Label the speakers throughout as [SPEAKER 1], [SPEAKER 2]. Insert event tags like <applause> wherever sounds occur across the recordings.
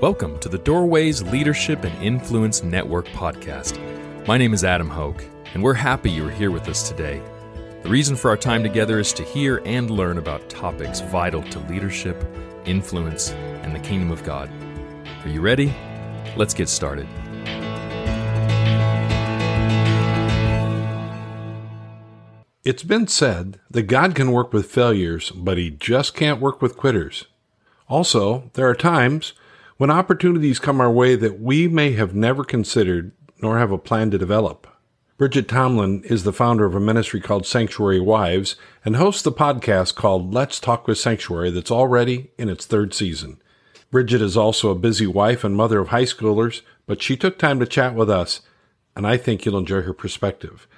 [SPEAKER 1] Welcome to the Doorways Leadership and Influence Network podcast. My name is Adam Hoke, and we're happy you are here with us today. The reason for our time together is to hear and learn about topics vital to leadership, influence, and the kingdom of God. Are you ready? Let's get started.
[SPEAKER 2] It's been said that God can work with failures, but he just can't work with quitters. Also, there are times when opportunities come our way that we may have never considered nor have a plan to develop. Bridgette Tomlin is the founder of a ministry called Sanctuary Wives and hosts the podcast called Let's Talk with Sanctuary that's already in its third season. Bridgette is also a busy wife and mother of high schoolers, but she took time to chat with us, and I think you'll enjoy her perspective.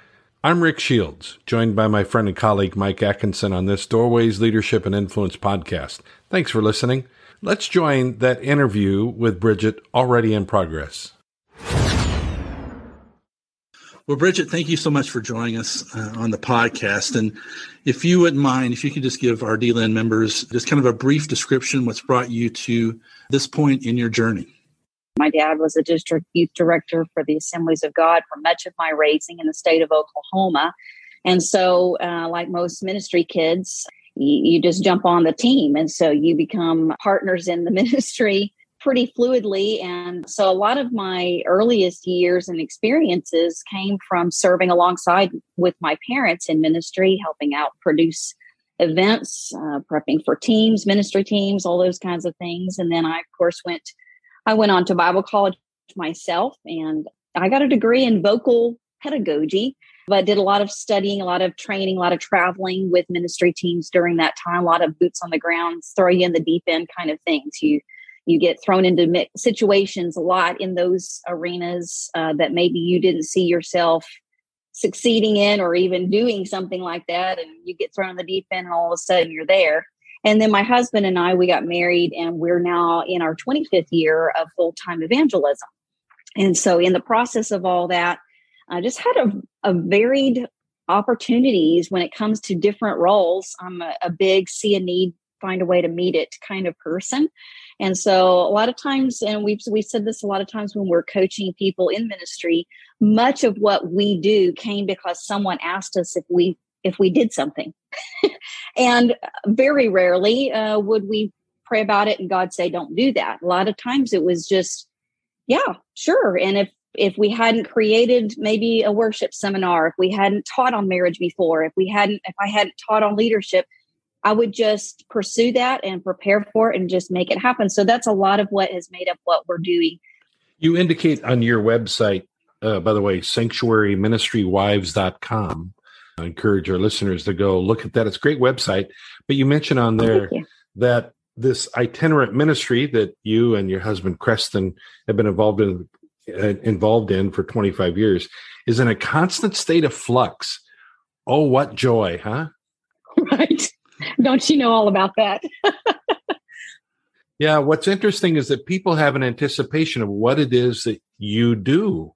[SPEAKER 2] I'm Rick Shields, joined by my friend and colleague Mike Atkinson on this Doorways Leadership and Influence podcast. Thanks for listening. Let's join that interview with Bridgette already in progress.
[SPEAKER 3] Well, Bridgette, thank you so much for joining us uh, on the podcast. And if you wouldn't mind, if you could just give our DLAN members just kind of a brief description, what's brought you to this point in your journey.
[SPEAKER 4] My dad was a district youth director for the Assemblies of God for much of my raising in the state of Oklahoma. And so, uh, like most ministry kids, you, just jump on the team. And so you become partners in the <laughs> ministry pretty fluidly. And so a lot of my earliest years and experiences came from serving alongside with my parents in ministry, helping out produce events, uh, prepping for teams, ministry teams, all those kinds of things. And then I, of course, went I went on to Bible college myself and I got a degree in vocal pedagogy, but did a lot of studying, a lot of training, a lot of traveling with ministry teams during that time, a lot of boots on the ground, throw you in the deep end kind of things. You you get thrown into situations a lot in those arenas uh, that maybe you didn't see yourself succeeding in or even doing something like that and you get thrown in the deep end and all of a sudden you're there and then my husband and I, we got married and we're now in our 25th year of full time evangelism. And so, in the process of all that, I just had a, a varied opportunities when it comes to different roles. I'm a, a big see a need, find a way to meet it kind of person. And so a lot of times, and we've we said this a lot of times when we're coaching people in ministry, much of what we do came because someone asked us if we if we did something. <laughs> and very rarely uh, would we pray about it and God say, don't do that. A lot of times it was just, yeah, sure. And if if we hadn't created maybe a worship seminar, if we hadn't taught on marriage before, if we hadn't, if I hadn't taught on leadership, I would just pursue that and prepare for it and just make it happen. So that's a lot of what has made up what we're doing.
[SPEAKER 2] You indicate on your website, uh, by the way, sanctuaryministrywives.com, I encourage our listeners to go look at that. It's a great website. But you mentioned on there that this itinerant ministry that you and your husband Creston have been involved in involved in for 25 years is in a constant state of flux. Oh, what joy, huh? <laughs>
[SPEAKER 4] Right. Don't you know all about that? <laughs>
[SPEAKER 2] yeah, what's interesting is that people have an anticipation of what it is that you do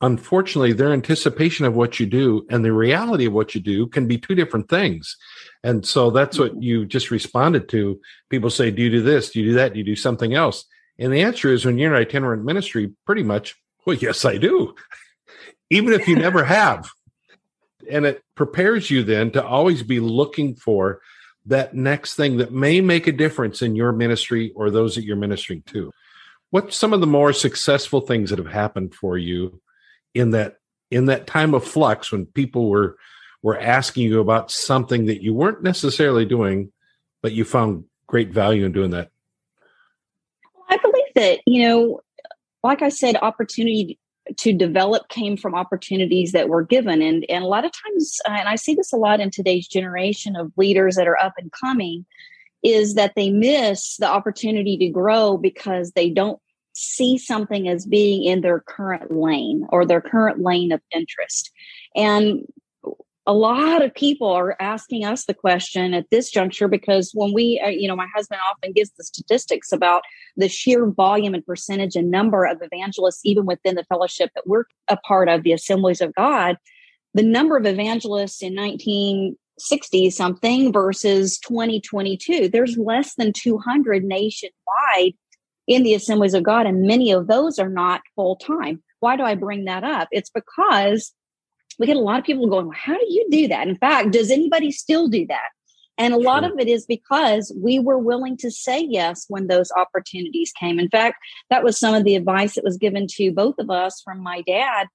[SPEAKER 2] unfortunately, their anticipation of what you do and the reality of what you do can be two different things. And so that's what mm-hmm. you just responded to. People say, Do you do this? Do you do that? Do you do something else? And the answer is when you're in itinerant ministry, pretty much, well, yes, I do. Even if you never <laughs> have. And it prepares you then to always be looking for that next thing that may make a difference in your ministry or those that you're ministering to. What's some of the more successful things that have happened for you in that in that time of flux when people were were asking you about something that you weren't necessarily doing but you found great value in doing that
[SPEAKER 4] i believe that you know like i said opportunity to develop came from opportunities that were given and and a lot of times uh, and i see this a lot in today's generation of leaders that are up and coming is that they miss the opportunity to grow because they don't see something as being in their current lane or their current lane of interest. And a lot of people are asking us the question at this juncture because when we, uh, you know, my husband often gives the statistics about the sheer volume and percentage and number of evangelists, even within the fellowship that we're a part of, the Assemblies of God. The number of evangelists in 1960 something versus 2022, there's less than 200 nationwide in the assemblies of God, and many of those are not full time. Why do I bring that up? It's because we get a lot of people going, How do you do that? In fact, does anybody still do that? And a lot of it is because we were willing to say yes when those opportunities came. In fact, that was some of the advice that was given to both of us from my dad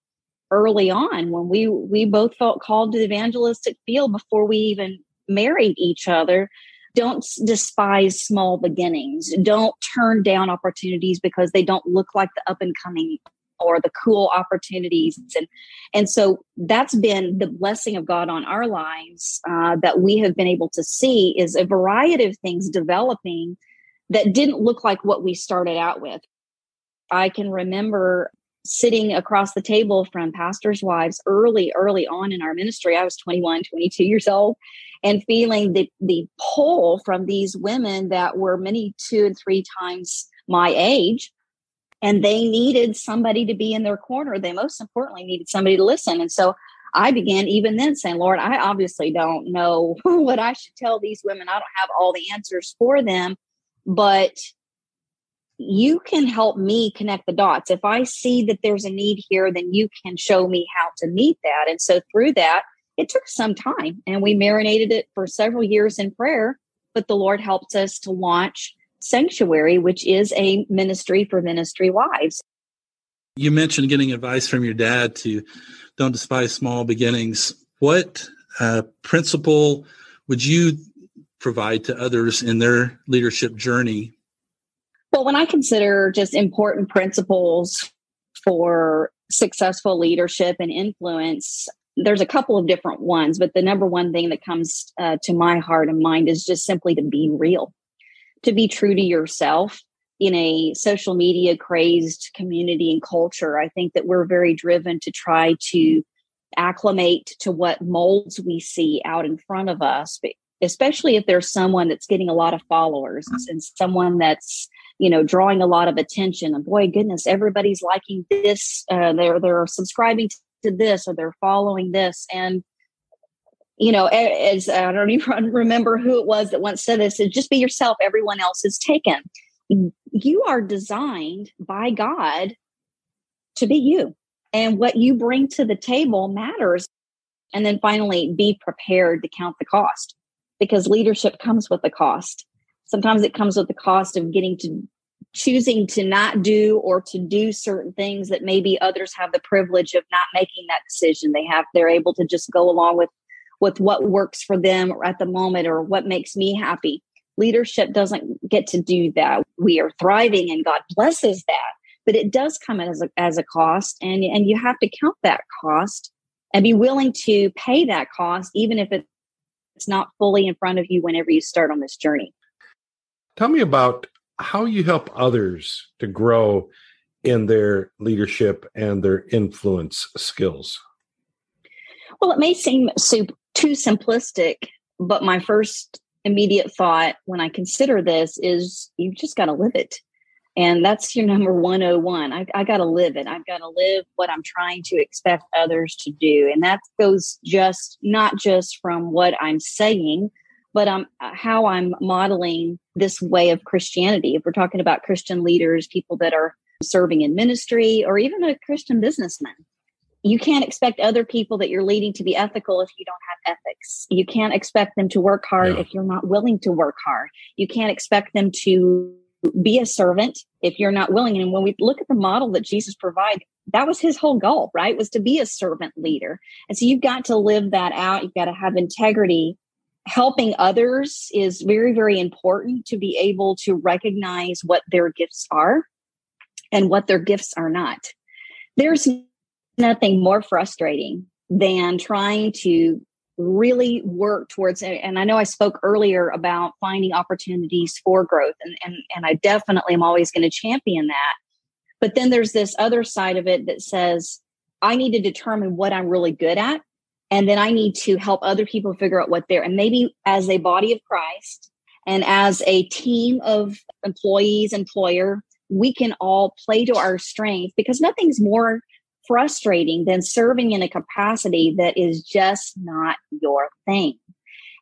[SPEAKER 4] early on when we we both felt called to the evangelistic field before we even married each other don't despise small beginnings don't turn down opportunities because they don't look like the up and coming or the cool opportunities and and so that's been the blessing of god on our lives uh, that we have been able to see is a variety of things developing that didn't look like what we started out with i can remember sitting across the table from pastors' wives early, early on in our ministry. I was 21, 22 years old, and feeling the, the pull from these women that were many two and three times my age. And they needed somebody to be in their corner. They most importantly needed somebody to listen. And so I began even then saying, Lord, I obviously don't know <laughs> what I should tell these women. I don't have all the answers for them, but you can help me connect the dots. If I see that there's a need here, then you can show me how to meet that. And so through that, it took some time and we marinated it for several years in prayer, but the Lord helped us to launch Sanctuary, which is a ministry for ministry wives.
[SPEAKER 3] You mentioned getting advice from your dad to don't despise small beginnings. What uh, principle would you provide to others in their leadership journey
[SPEAKER 4] well, when I consider just important principles for successful leadership and influence, there's a couple of different ones, but the number one thing that comes uh, to my heart and mind is just simply to be real, to be true to yourself in a social media crazed community and culture. I think that we're very driven to try to acclimate to what molds we see out in front of us, especially if there's someone that's getting a lot of followers and someone that's you know drawing a lot of attention and boy goodness everybody's liking this uh, they're they're subscribing to this or they're following this and you know as i don't even <laughs> remember who it was that once said this is just be yourself everyone else is taken. You are designed by god to be you and what you bring to the table matters. And then finally be prepared to count the cost because leadership comes with a cost. Sometimes it comes with the cost of getting to choosing to not do or to do certain things that maybe others have the privilege of not making that decision. They have they're able to just go along with with what works for them at the moment or what makes me happy. Leadership doesn't get to do that. We are thriving and god blesses that but it does come as a, as a cost and and you have to count that cost and be willing to pay that cost even if it's not fully in front of you whenever you start on this journey.
[SPEAKER 2] Tell me about how you help others to grow in their leadership and their influence skills.
[SPEAKER 4] Well, it may seem too simplistic, but my first immediate thought when I consider this is you've just got to live it. And that's your number 101. I, I got to live it. I've got to live what I'm trying to expect others to do. And that goes just not just from what I'm saying, but um, how I'm modeling this way of Christianity. If we're talking about Christian leaders, people that are serving in ministry, or even a Christian businessman, you can't expect other people that you're leading to be ethical if you don't have ethics. You can't expect them to work hard yeah. if you're not willing to work hard. You can't expect them to be a servant if you're not willing. And when we look at the model that Jesus provided, that was his whole goal, right? Was to be a servant leader. And so you've got to live that out. You've got to have integrity helping others is very, very important to be able to recognize what their gifts are and what their gifts are not. There's nothing more frustrating than trying to really work towards and i know i spoke earlier about finding opportunities for growth and and, and i definitely am always going to champion that. But then there's this other side of it that says i need to determine what i'm really good at and then I need to help other people figure out what they're, and maybe as a body of Christ and as a team of employees, employer, we can all play to our strength because nothing's more frustrating than serving in a capacity that is just not your thing.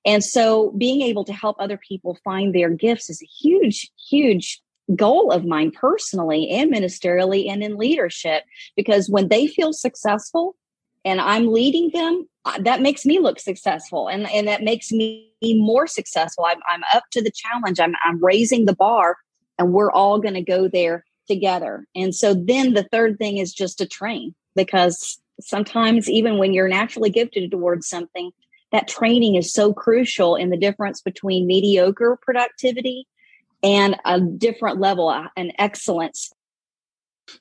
[SPEAKER 4] And so being able to help other people find their gifts is a huge, huge goal of mine personally and ministerially and in leadership because when they feel successful and I'm leading them, uh, that makes me look successful and, and that makes me more successful. I'm, I'm up to the challenge. I'm, I'm raising the bar and we're all going to go there together. And so then the third thing is just to train because sometimes even when you're naturally gifted towards something, that training is so crucial in the difference between mediocre productivity and a different level an excellence.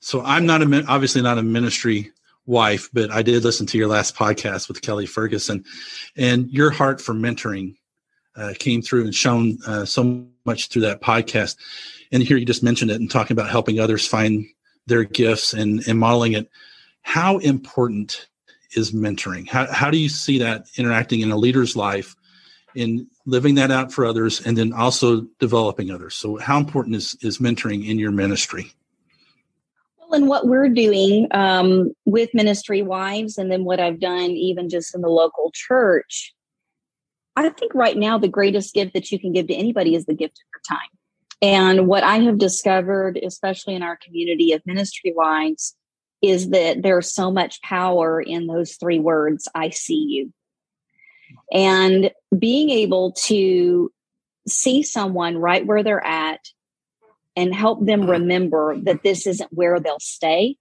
[SPEAKER 3] So I'm not a obviously not a ministry wife, but I did listen to your last podcast with Kelly Ferguson, and your heart for mentoring uh, came through and shown uh, so much through that podcast. And here you just mentioned it and talking about helping others find their gifts and, and modeling it. How important is mentoring? How, how do you see that interacting in a leader's life in living that out for others and then also developing others? So, how important is, is mentoring in your ministry?
[SPEAKER 4] Well, and what we're doing um, with Ministry Wives, and then what I've done even just in the local church, I think right now the greatest gift that you can give to anybody is the gift of your time. And what I have discovered, especially in our community of ministry wives, is that there's so much power in those three words I see you. And being able to see someone right where they're at and help them remember that this isn't where they'll stay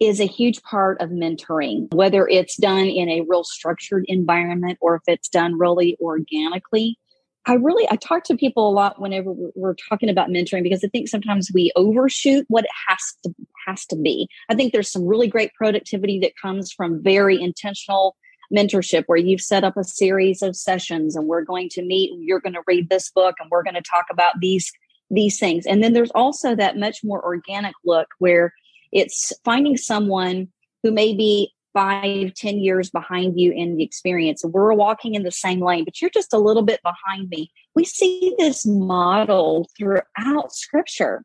[SPEAKER 4] is a huge part of mentoring, whether it's done in a real structured environment or if it's done really organically. I really I talk to people a lot whenever we're talking about mentoring because I think sometimes we overshoot what it has to has to be. I think there's some really great productivity that comes from very intentional mentorship where you've set up a series of sessions and we're going to meet and you're going to read this book and we're going to talk about these these things. And then there's also that much more organic look where it's finding someone who may be five, ten years behind you in the experience. We're walking in the same lane, but you're just a little bit behind me. We see this model throughout scripture.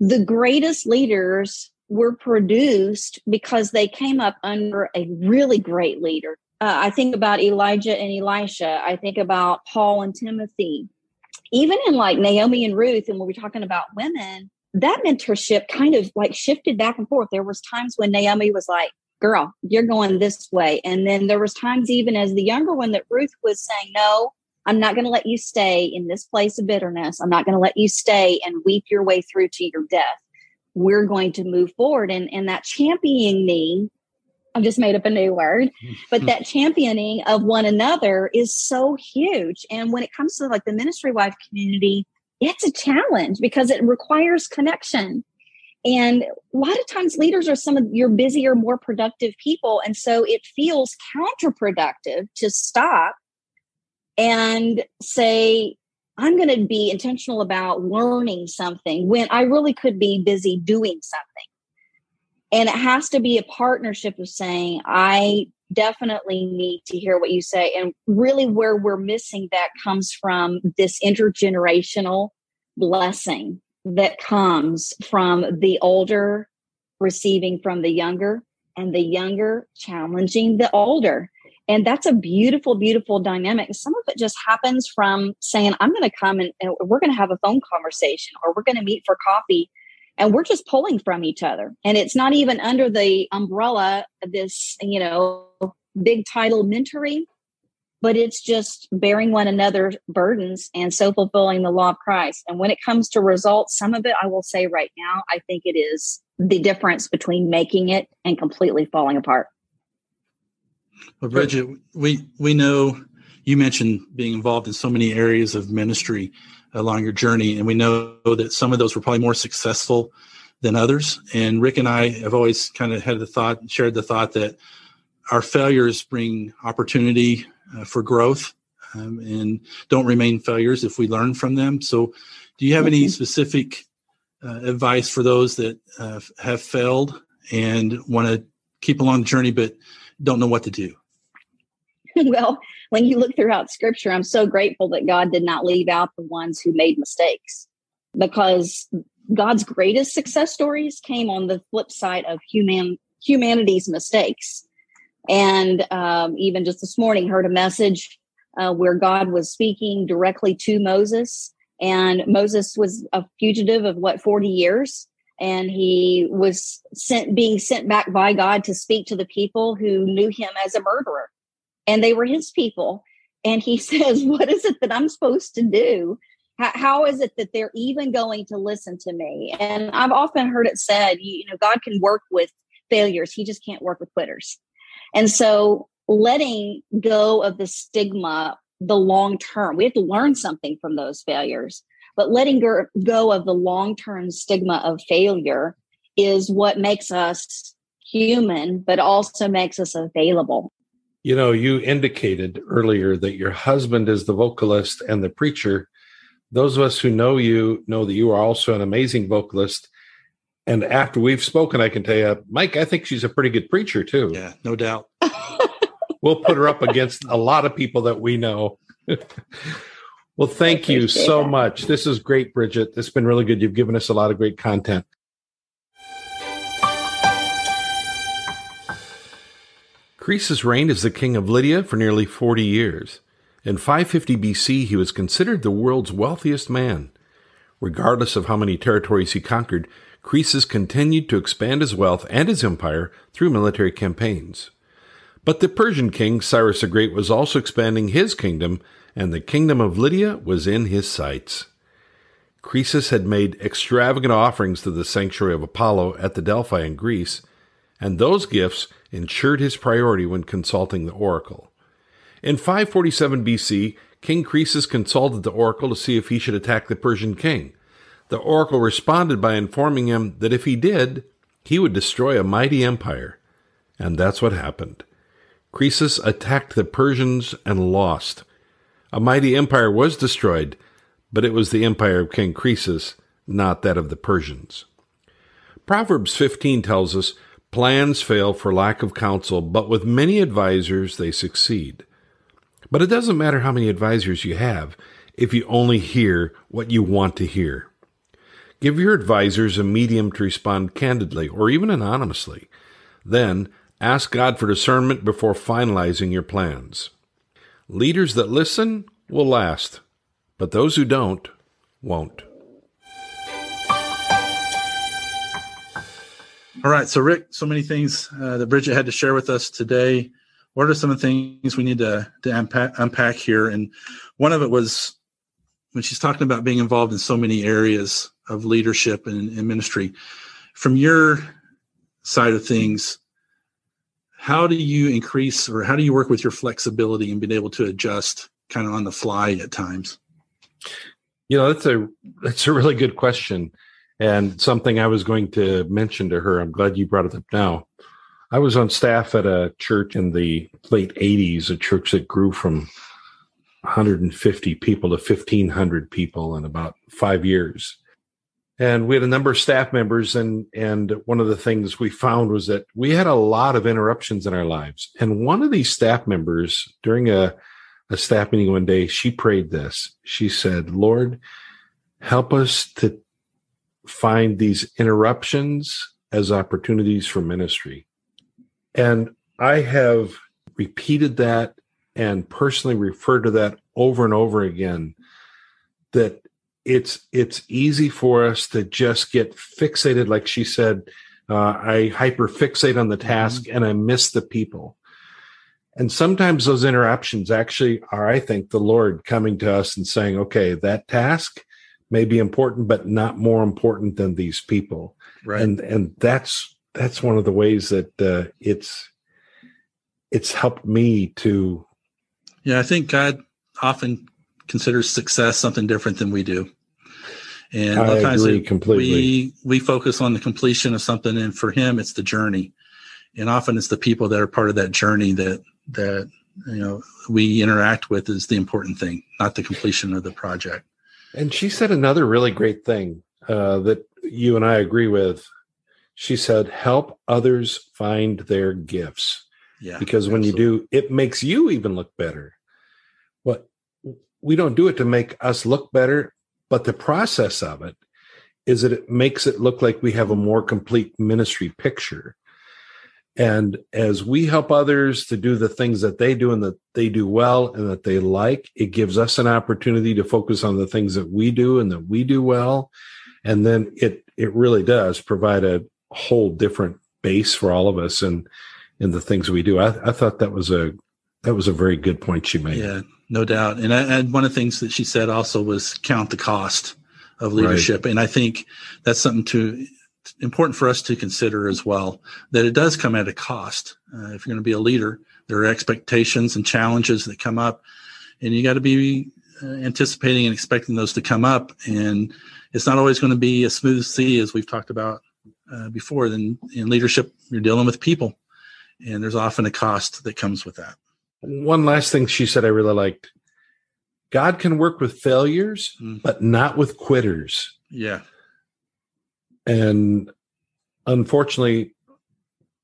[SPEAKER 4] The greatest leaders were produced because they came up under a really great leader. Uh, I think about Elijah and Elisha. I think about Paul and Timothy even in like Naomi and Ruth, and when we're talking about women, that mentorship kind of like shifted back and forth. There was times when Naomi was like, girl, you're going this way. And then there was times even as the younger one that Ruth was saying, no, I'm not going to let you stay in this place of bitterness. I'm not going to let you stay and weep your way through to your death. We're going to move forward. And, and that championing me—I've just made up a new word, <laughs> but that championing of one another is so huge. And when it comes to like the ministry wife community, it's a challenge because it requires connection. And a lot of times leaders are some of your busier, more productive people. And so it feels counterproductive to stop and say, I'm going to be intentional about learning something when I really could be busy doing something. And it has to be a partnership of saying, I definitely need to hear what you say. And really, where we're missing that comes from this intergenerational blessing that comes from the older receiving from the younger and the younger challenging the older. And that's a beautiful, beautiful dynamic. Some of it just happens from saying, I'm going to come and, and we're going to have a phone conversation or we're going to meet for coffee and we're just pulling from each other. And it's not even under the umbrella of this you know big title mentoring but it's just bearing one another's burdens and so fulfilling the law of christ. And when it comes to results some of it i will say right now i think it is the difference between making it and completely falling apart
[SPEAKER 3] well bridgette we we know you mentioned being involved in so many areas of ministry along your journey. And we know that some of those were probably more successful than others. And Rick and I have always kind of had the thought, shared the thought that our failures bring opportunity uh, for growth um, and don't remain failures if we learn from them. So, do you have any specific uh, advice for those that uh, have failed and want to keep along the journey but don't know what to do? <laughs>
[SPEAKER 4] well, when you look throughout scripture, I'm so grateful that God did not leave out the ones who made mistakes because God's greatest success stories came on the flip side of human humanity's mistakes. And um, even just this morning, heard a message uh, where God was speaking directly to Moses And Moses was a fugitive of what, 40 years? And he was sent, being sent back by God to speak to the people who knew him as a murderer. And they were his people. And he <laughs> says, What is it that I'm supposed to do? How, how is it that they're even going to listen to me? And I've often heard it said, you, you know, God can work with failures, He just can't work with quitters. And so letting go of the stigma the long term. We have to learn something from those failures, but letting go of the long term stigma of failure is what makes us human, but also makes us available.
[SPEAKER 2] You know, you indicated earlier that your husband is the vocalist and the preacher. Those of us who know you know that you are also an amazing vocalist. And after we've spoken, I can tell you, Mike, I think she's a pretty good preacher too.
[SPEAKER 3] Yeah, no doubt.
[SPEAKER 2] we'll put her up against a lot of people that we know. <laughs> well, thank you so that. much. This is great, Bridgette. It's been really good. You've given us a lot of great content. Croesus reigned as the king of Lydia for nearly 40 years. In 550 BC, he was considered the world's wealthiest man. Regardless of how many territories he conquered, Croesus continued to expand his wealth and his empire through military campaigns. But the Persian king, Cyrus the Great, was also expanding his kingdom, and the kingdom of Lydia was in his sights. Croesus had made extravagant offerings to the sanctuary of Apollo at the Delphi in Greece, and those gifts ensured his priority when consulting the oracle. In 547 BC, King Croesus consulted the oracle to see if he should attack the Persian king. The oracle responded by informing him that if he did, he would destroy a mighty empire. And that's what happened. Croesus attacked the Persians and lost. A mighty empire was destroyed, but it was the empire of King Croesus, not that of the Persians. Proverbs 15 tells us plans fail for lack of counsel, but with many advisers they succeed. But it doesn't matter how many advisers you have if you only hear what you want to hear. Give your advisers a medium to respond candidly or even anonymously. Then Ask God for discernment before finalizing your plans. Leaders that listen will last, but those who don't won't.
[SPEAKER 3] All right. So, Rick, so many things uh, that Bridgette had to share with us today. What are some of the things we need to, to unpack, unpack here? And one of it was when she's talking about being involved in so many areas of leadership and, and ministry. From your side of things, how do you increase or how do you work with your flexibility and being able to adjust kind of on the fly at times.
[SPEAKER 2] You know that's a that's a really good question and something i was going to mention to her i'm glad you brought it up now. I was on staff at a church in the late 80s a church that grew from 150 people to 1500 people in about five years. And we had a number of staff members and and one of the things we found was that we had a lot of interruptions in our lives and one of these staff members during a, a staff meeting one day she prayed this she said lord help us to find these interruptions as opportunities for ministry and i have repeated that and personally referred to that over and over again that it's it's easy for us to just get fixated like she said uh, i hyper fixate on the mm-hmm. task mm-hmm. and i miss the people and sometimes those interruptions actually are i think the lord coming to us and saying okay that task may be important but not more important than these people right and and that's that's one of the ways that uh, it's it's helped me to
[SPEAKER 3] yeah i think god often considers success something different than we do. And
[SPEAKER 2] I agree completely.
[SPEAKER 3] we we focus on the completion of something, and for him, it's the journey. And often, it's the people that are part of that journey that that you know we interact with is the important thing, not the completion of the project.
[SPEAKER 2] And she said another really great thing uh, that you and I agree with. She said, "Help others find their gifts." Yeah, because when absolutely. you do, it makes you even look better. What we don't do it to make us look better, but the process of it is that it makes it look like we have a more complete ministry picture. And as we help others to do the things that they do and that they do well and that they like, it gives us an opportunity to focus on the things that we do and that we do well. And then it it really does provide a whole different base for all of us and in the things we do. I, I thought that was a that was a very good point she made.
[SPEAKER 3] Yeah, no doubt. And, I, and one of the things that she said also was count the cost of leadership. Right. And I think that's something to important for us to consider as well that it does come at a cost. Uh, if you're going to be a leader, there are expectations and challenges that come up, and you got to be uh, anticipating and expecting those to come up. And it's not always going to be a smooth sea, as we've talked about uh, before. Then in leadership, you're dealing with people, and there's often a cost that comes with that.
[SPEAKER 2] One last thing she said I really liked God can work with failures, mm. but not with quitters.
[SPEAKER 3] Yeah.
[SPEAKER 2] And unfortunately,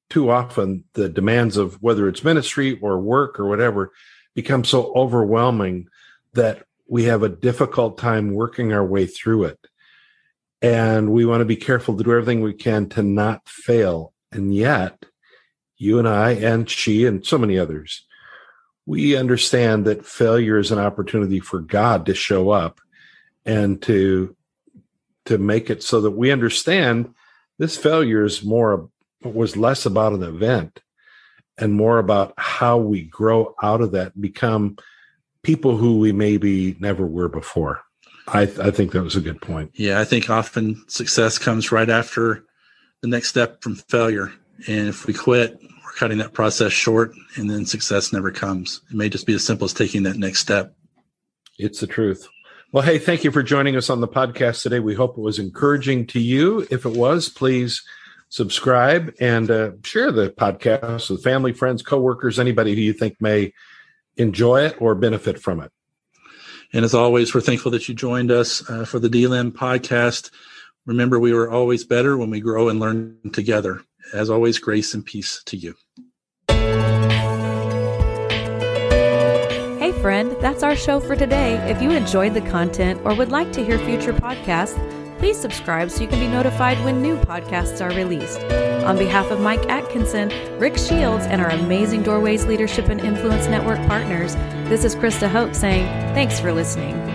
[SPEAKER 2] too often the demands of whether it's ministry or work or whatever become so overwhelming that we have a difficult time working our way through it. And we want to be careful to do everything we can to not fail. And yet, you and I and she and so many others we understand that failure is an opportunity for God to show up and to to make it so that we understand this failure is more was less about an event and more about how we grow out of that become people who we maybe never were before I, th- I think that was a good point
[SPEAKER 3] yeah i think often success comes right after the next step from failure and if we quit we're cutting that process short and then success never comes. It may just be as simple as taking that next step.
[SPEAKER 2] It's the truth. Well, hey, thank you for joining us on the podcast today. We hope it was encouraging to you. If it was, please subscribe and uh, share the podcast with family, friends, coworkers, anybody who you think may enjoy it or benefit from it.
[SPEAKER 3] And as always, we're thankful that you joined us uh, for the DLM podcast. Remember, we are always better when we grow and learn together. As always, grace and peace to you.
[SPEAKER 5] Friend, that's our show for today. If you enjoyed the content or would like to hear future podcasts, please subscribe so you can be notified when new podcasts are released. On behalf of Mike Atkinson, Rick Shields, and our amazing Doorways Leadership and Influence Network partners, this is Krista Hope saying thanks for listening.